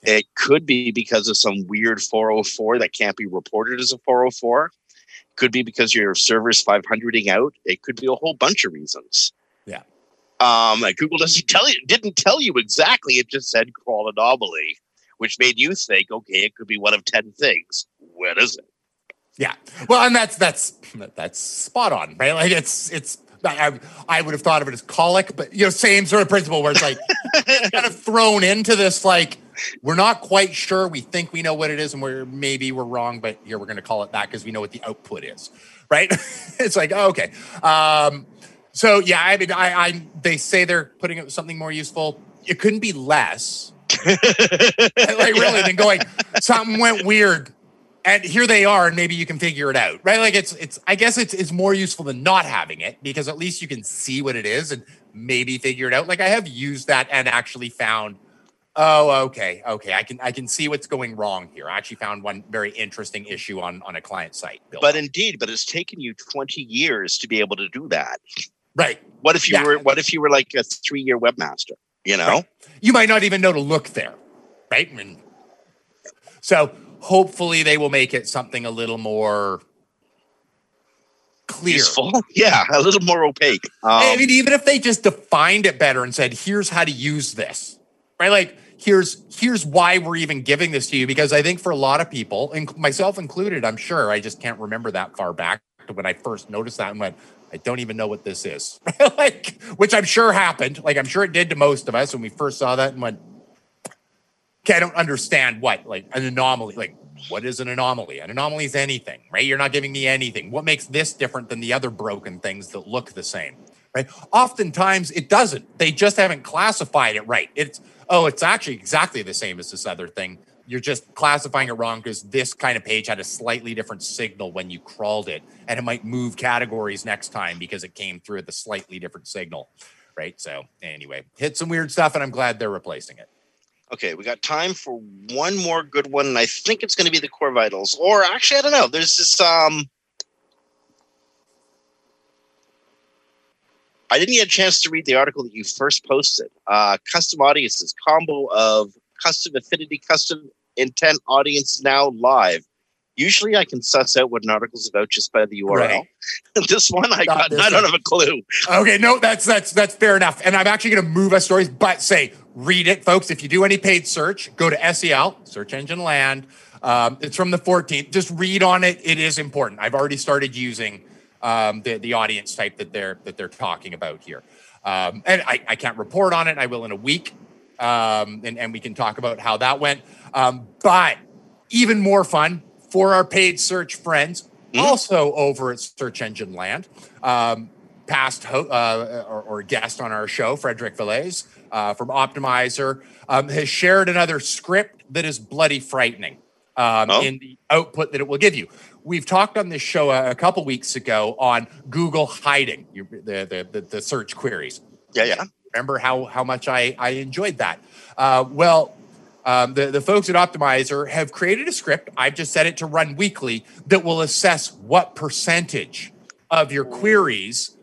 It could be because of some weird 404 that can't be reported as a 404. Could be because your server's 500ing out. It could be a whole bunch of reasons. Yeah. Um, and Google doesn't tell you, didn't tell you exactly. It just said crawl anomaly, which made you think, okay, it could be one of 10 things. What is it? Yeah. Well, and that's that's that's spot on, right? Like it's it's I, I would have thought of it as colic, but you know, same sort of principle where it's like kind of thrown into this like we're not quite sure. We think we know what it is, and we're maybe we're wrong, but here we're going to call it that because we know what the output is, right? it's like oh, okay. Um, so yeah, I mean, I, I they say they're putting it something more useful. It couldn't be less, like really, than going something went weird and here they are and maybe you can figure it out right like it's it's i guess it's it's more useful than not having it because at least you can see what it is and maybe figure it out like i have used that and actually found oh okay okay i can i can see what's going wrong here i actually found one very interesting issue on on a client site Bill. But indeed, but it's taken you 20 years to be able to do that. right What if you Yeah. were what if you were like a three year webmaster? You know? Right. you might not even know to look there right and so hopefully they will make it something a little more clear Useful. Yeah, a little more opaque. Um, I mean, even if they just defined it better and said, "Here's how to use this," right? Like, here's here's why we're even giving this to you because I think for a lot of people, and myself included, I'm sure I just can't remember that far back to when I first noticed that and went, "I don't even know what this is," like, which I'm sure happened. Like, I'm sure it did to most of us when we first saw that and went, "Okay, I don't understand what like an anomaly like." What is an anomaly? An anomaly is anything, right? You're not giving me anything. What makes this different than the other broken things that look the same? right? Oftentimes it doesn't. They just haven't classified it right. It's oh, it's actually exactly the same as this other thing. You're just classifying it wrong because this kind of page had a slightly different signal when you crawled it, and it might move categories next time because it came through a slightly different signal, right? So anyway, hit some weird stuff, and I'm glad they're replacing it. Okay, we got time for one more good one, and I think it's going to be the core vitals. Or actually, I don't know. There's this. Um, I didn't get a chance to read the article that you first posted. Uh, custom audiences combo of custom affinity, custom intent audience now live. Usually, I can suss out what an article's about just by the URL. Right. this one, I got. I don't one. have a clue. Okay, no, that's that's that's fair enough. And I'm actually going to move us stories, but say read it, folks. If you do any paid search, go to SEL, Search Engine Land. Um, it's from the 14th. Just read on it. It is important. I've already started using um, the the audience type that they're that they're talking about here, um, and I, I can't report on it. I will in a week, um, and and we can talk about how that went. Um, but even more fun for our paid search friends, also over at Search Engine Land. Um, past ho- uh, or, or guest on our show, Frederick Vallaeys uh, from Optmyzr, um, has shared another script that is bloody frightening um, Oh. in the output that it will give you. We've talked on this show a, a couple weeks ago on Google hiding you, the, the, the the search queries. Yeah, yeah. Remember how how much I I enjoyed that. Uh, well, um, the the folks at Optmyzr have created a script. I've just set it to run weekly that will assess what percentage of your queries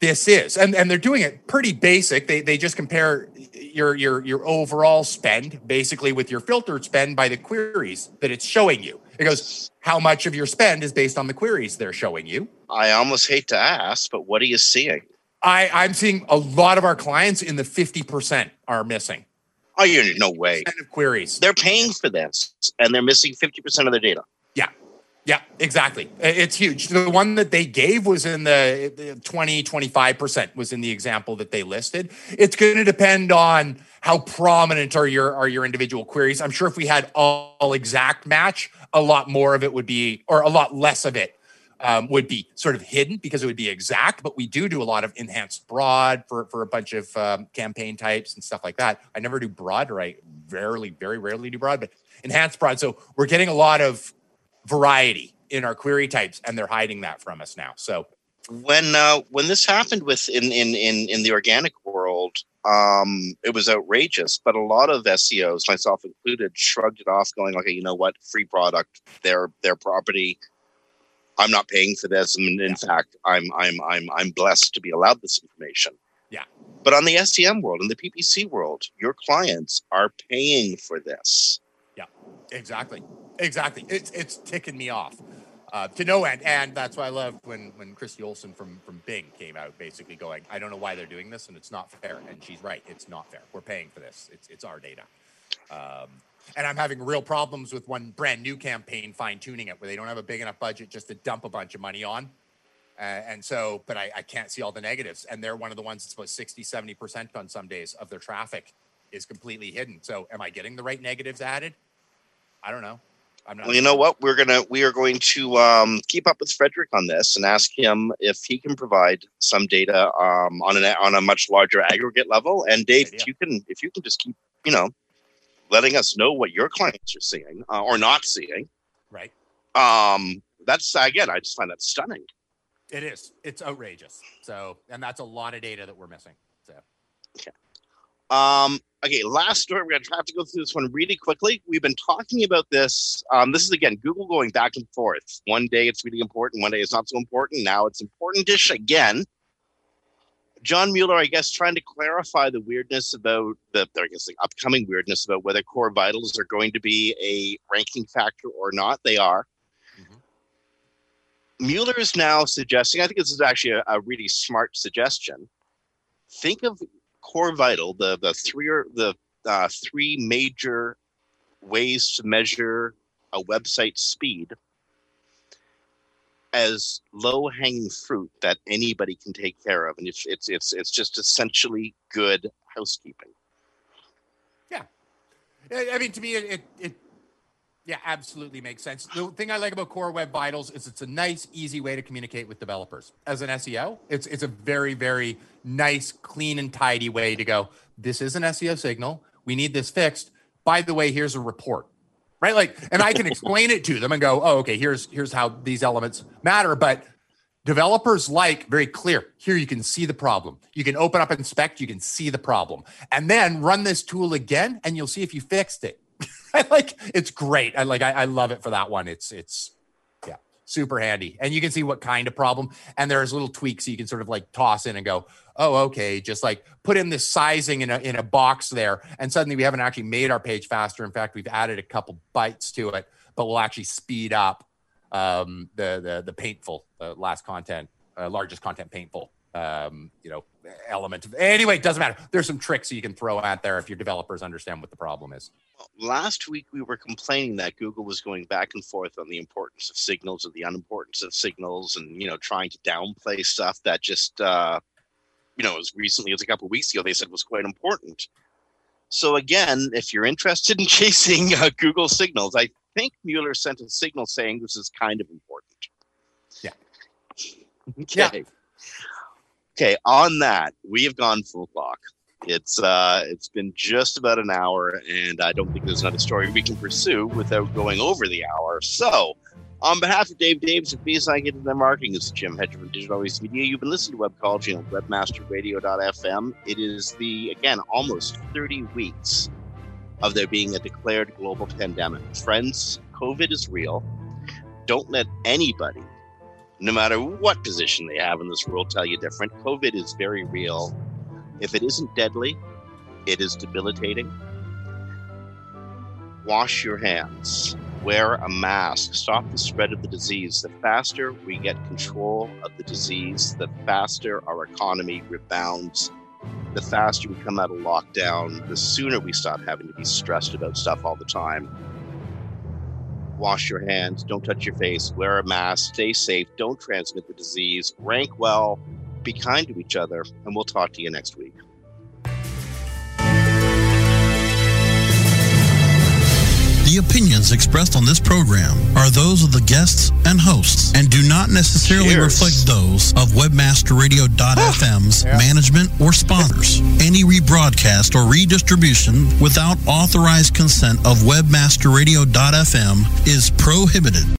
this is, and and they're doing it pretty basic. They they just compare your your your overall spend basically with your filtered spend by the queries that it's showing you. It goes how much of your spend is based on the queries they're showing you. I almost hate to ask, but what are you seeing? I, I'm seeing a lot of our clients in the 50% are missing Oh, you no way. of queries. They're paying for this, and they're missing fifty percent of their data. Yeah. Yeah, exactly. It's huge. The one that they gave was in the the 20, 25% was in the example that they listed. It's going to depend on how prominent are your are your individual queries. I'm sure if we had all exact match, a lot more of it would be, or a lot less of it um, would be sort of hidden because it would be exact. But we do do a lot of enhanced broad for for a bunch of um, campaign types and stuff like that. I never do broad, or I rarely, very rarely do broad, but enhanced broad. So we're getting a lot of variety in our query types, and they're hiding that from us now. So When uh, when this happened with in in in in the organic world, um, it was outrageous. But a lot of SEOs, myself included, shrugged it off, going "Okay, "You know what? Free product, their their property." I'm not paying for this. And in fact, I'm I'm I'm I'm blessed to be allowed this information. Yeah. But on the SEM world, in the PPC world, your clients are paying for this. Exactly, exactly. It's it's ticking me off uh, to no end, and that's why I love when when Christi Olson from from Bing came out, basically going, "I don't know why they're doing this, and it's not fair." And she's right, it's not fair. We're paying for this. It's it's our data. Um, and I'm having real problems with one brand new campaign fine tuning it where they don't have a big enough budget just to dump a bunch of money on. Uh, and so, but I, I can't see all the negatives. And they're one of the ones that's about 60, 70% on some days of their traffic is completely hidden. So am I getting the right negatives added? I don't know. I'm not Well, you know what? We're gonna we are going to um, keep up with Frederick on this and ask him if he can provide some data um, on an on a much larger aggregate level. And Dave, if you can if you can just keep you know letting us know what your clients are seeing uh, or not seeing, Right. um, that's again, I just find that stunning. It is. It's outrageous. So, and that's a lot of data that we're missing. So, Um, okay, last story. We're going to have to go through this one really quickly. We've been talking about this. Um, this is again Google going back and forth. One day it's really important, one day it's not so important. Now it's important-ish again. John Mueller, I guess, trying to clarify the weirdness about the, I guess, the upcoming weirdness about whether core vitals are going to be a ranking factor or not. They are. Mueller is now suggesting, I think this is actually a, a really smart suggestion. Think of core vital, the the three or the uh, three major ways to measure a website speed as low hanging fruit that anybody can take care of, and it's it's it's it's just essentially good housekeeping. Yeah, I mean, to me, it, it, it, yeah, absolutely makes sense. The thing I like about Core Web Vitals is it's a nice, easy way to communicate with developers. As an SEO, it's it's a very, very nice, clean and tidy way to go. This is an SEO signal. We need this fixed. By the way, here's a report. Right? Like, and I can explain it to them and go, oh, okay, here's here's how these elements matter. But developers like very clear here you can see the problem you can open up inspect you can see the problem and then run this tool again and you'll see if you fixed it I like it's great. I like I, I love it for that one. It's it's yeah super handy. And you can see what kind of problem and there's little tweaks you can sort of like toss in and go oh okay just like put in this sizing in a, in a box there and suddenly we haven't actually made our page faster. In fact we've added a couple bytes to it but we'll actually speed up um, the the the paintful uh, last content uh, largest content paintful um, you know element of anyway it doesn't matter there's some tricks you can throw out there if your developers understand what the problem is Last week we were complaining that Google was going back and forth on the importance of signals or the unimportance of signals, and you know trying to downplay stuff that just uh, you know as recently as a couple of weeks ago they said was quite important. So again, if you're interested in chasing uh, Google signals, I think Mueller sent a signal saying this is kind of important. Yeah. Okay. Okay. On that, we have gone full clock. It's uh, it's been just about an hour, and I don't think there's another story we can pursue without going over the hour. So, on behalf of Dave Davies of BSI Get Their Marketing, this is Jim Hedger from Digital Always Media. You've been listening to Webcology on webmasterradio.fm. It is the again almost 30 weeks of there being a declared global pandemic. Friends, COVID is real. Don't let anybody, no matter what position they have in this world, tell you different. COVID is very real. If it isn't deadly, it is debilitating. Wash your hands. Wear a mask. Stop the spread of the disease. The faster we get control of the disease, the faster our economy rebounds. The faster we come out of lockdown, the sooner we stop having to be stressed about stuff all the time. Wash your hands. Don't touch your face. Wear a mask. Stay safe. Don't transmit the disease. Rank well. Be kind to each other. And we'll talk to you next week. The opinions expressed on this program are those of the guests and hosts and do not necessarily Cheers. reflect those of webmasterradio.fm's management or sponsors. Any rebroadcast or redistribution without authorized consent of webmasterradio.fm is prohibited.